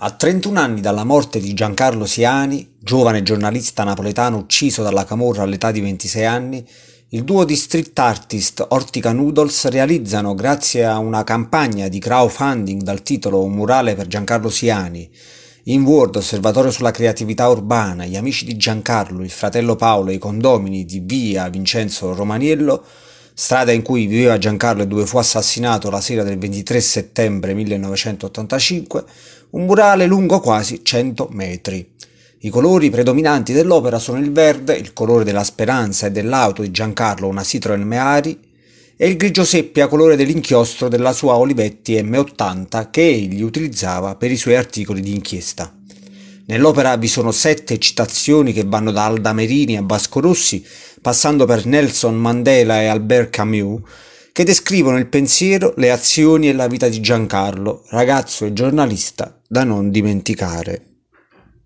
A 31 anni dalla morte di Giancarlo Siani, giovane giornalista napoletano ucciso dalla camorra all'età di 26 anni, il duo di street artist Ortica Noodles realizzano, grazie a una campagna di crowdfunding dal titolo Un murale per Giancarlo Siani, in Word, Osservatorio sulla creatività urbana, gli amici di Giancarlo, il fratello Paolo e i condomini di via Vincenzo Romaniello, strada in cui viveva Giancarlo e dove fu assassinato la sera del 23 settembre 1985, un murale lungo quasi 100 metri. I colori predominanti dell'opera sono il verde, il colore della speranza e dell'auto di Giancarlo, una Citroen Meari, e il grigio seppia colore dell'inchiostro della sua Olivetti M80 che egli utilizzava per i suoi articoli di inchiesta. Nell'opera vi sono sette citazioni che vanno da Alda Merini a Vasco Rossi, passando per Nelson Mandela e Albert Camus, che descrivono il pensiero, le azioni e la vita di Giancarlo, ragazzo e giornalista da non dimenticare.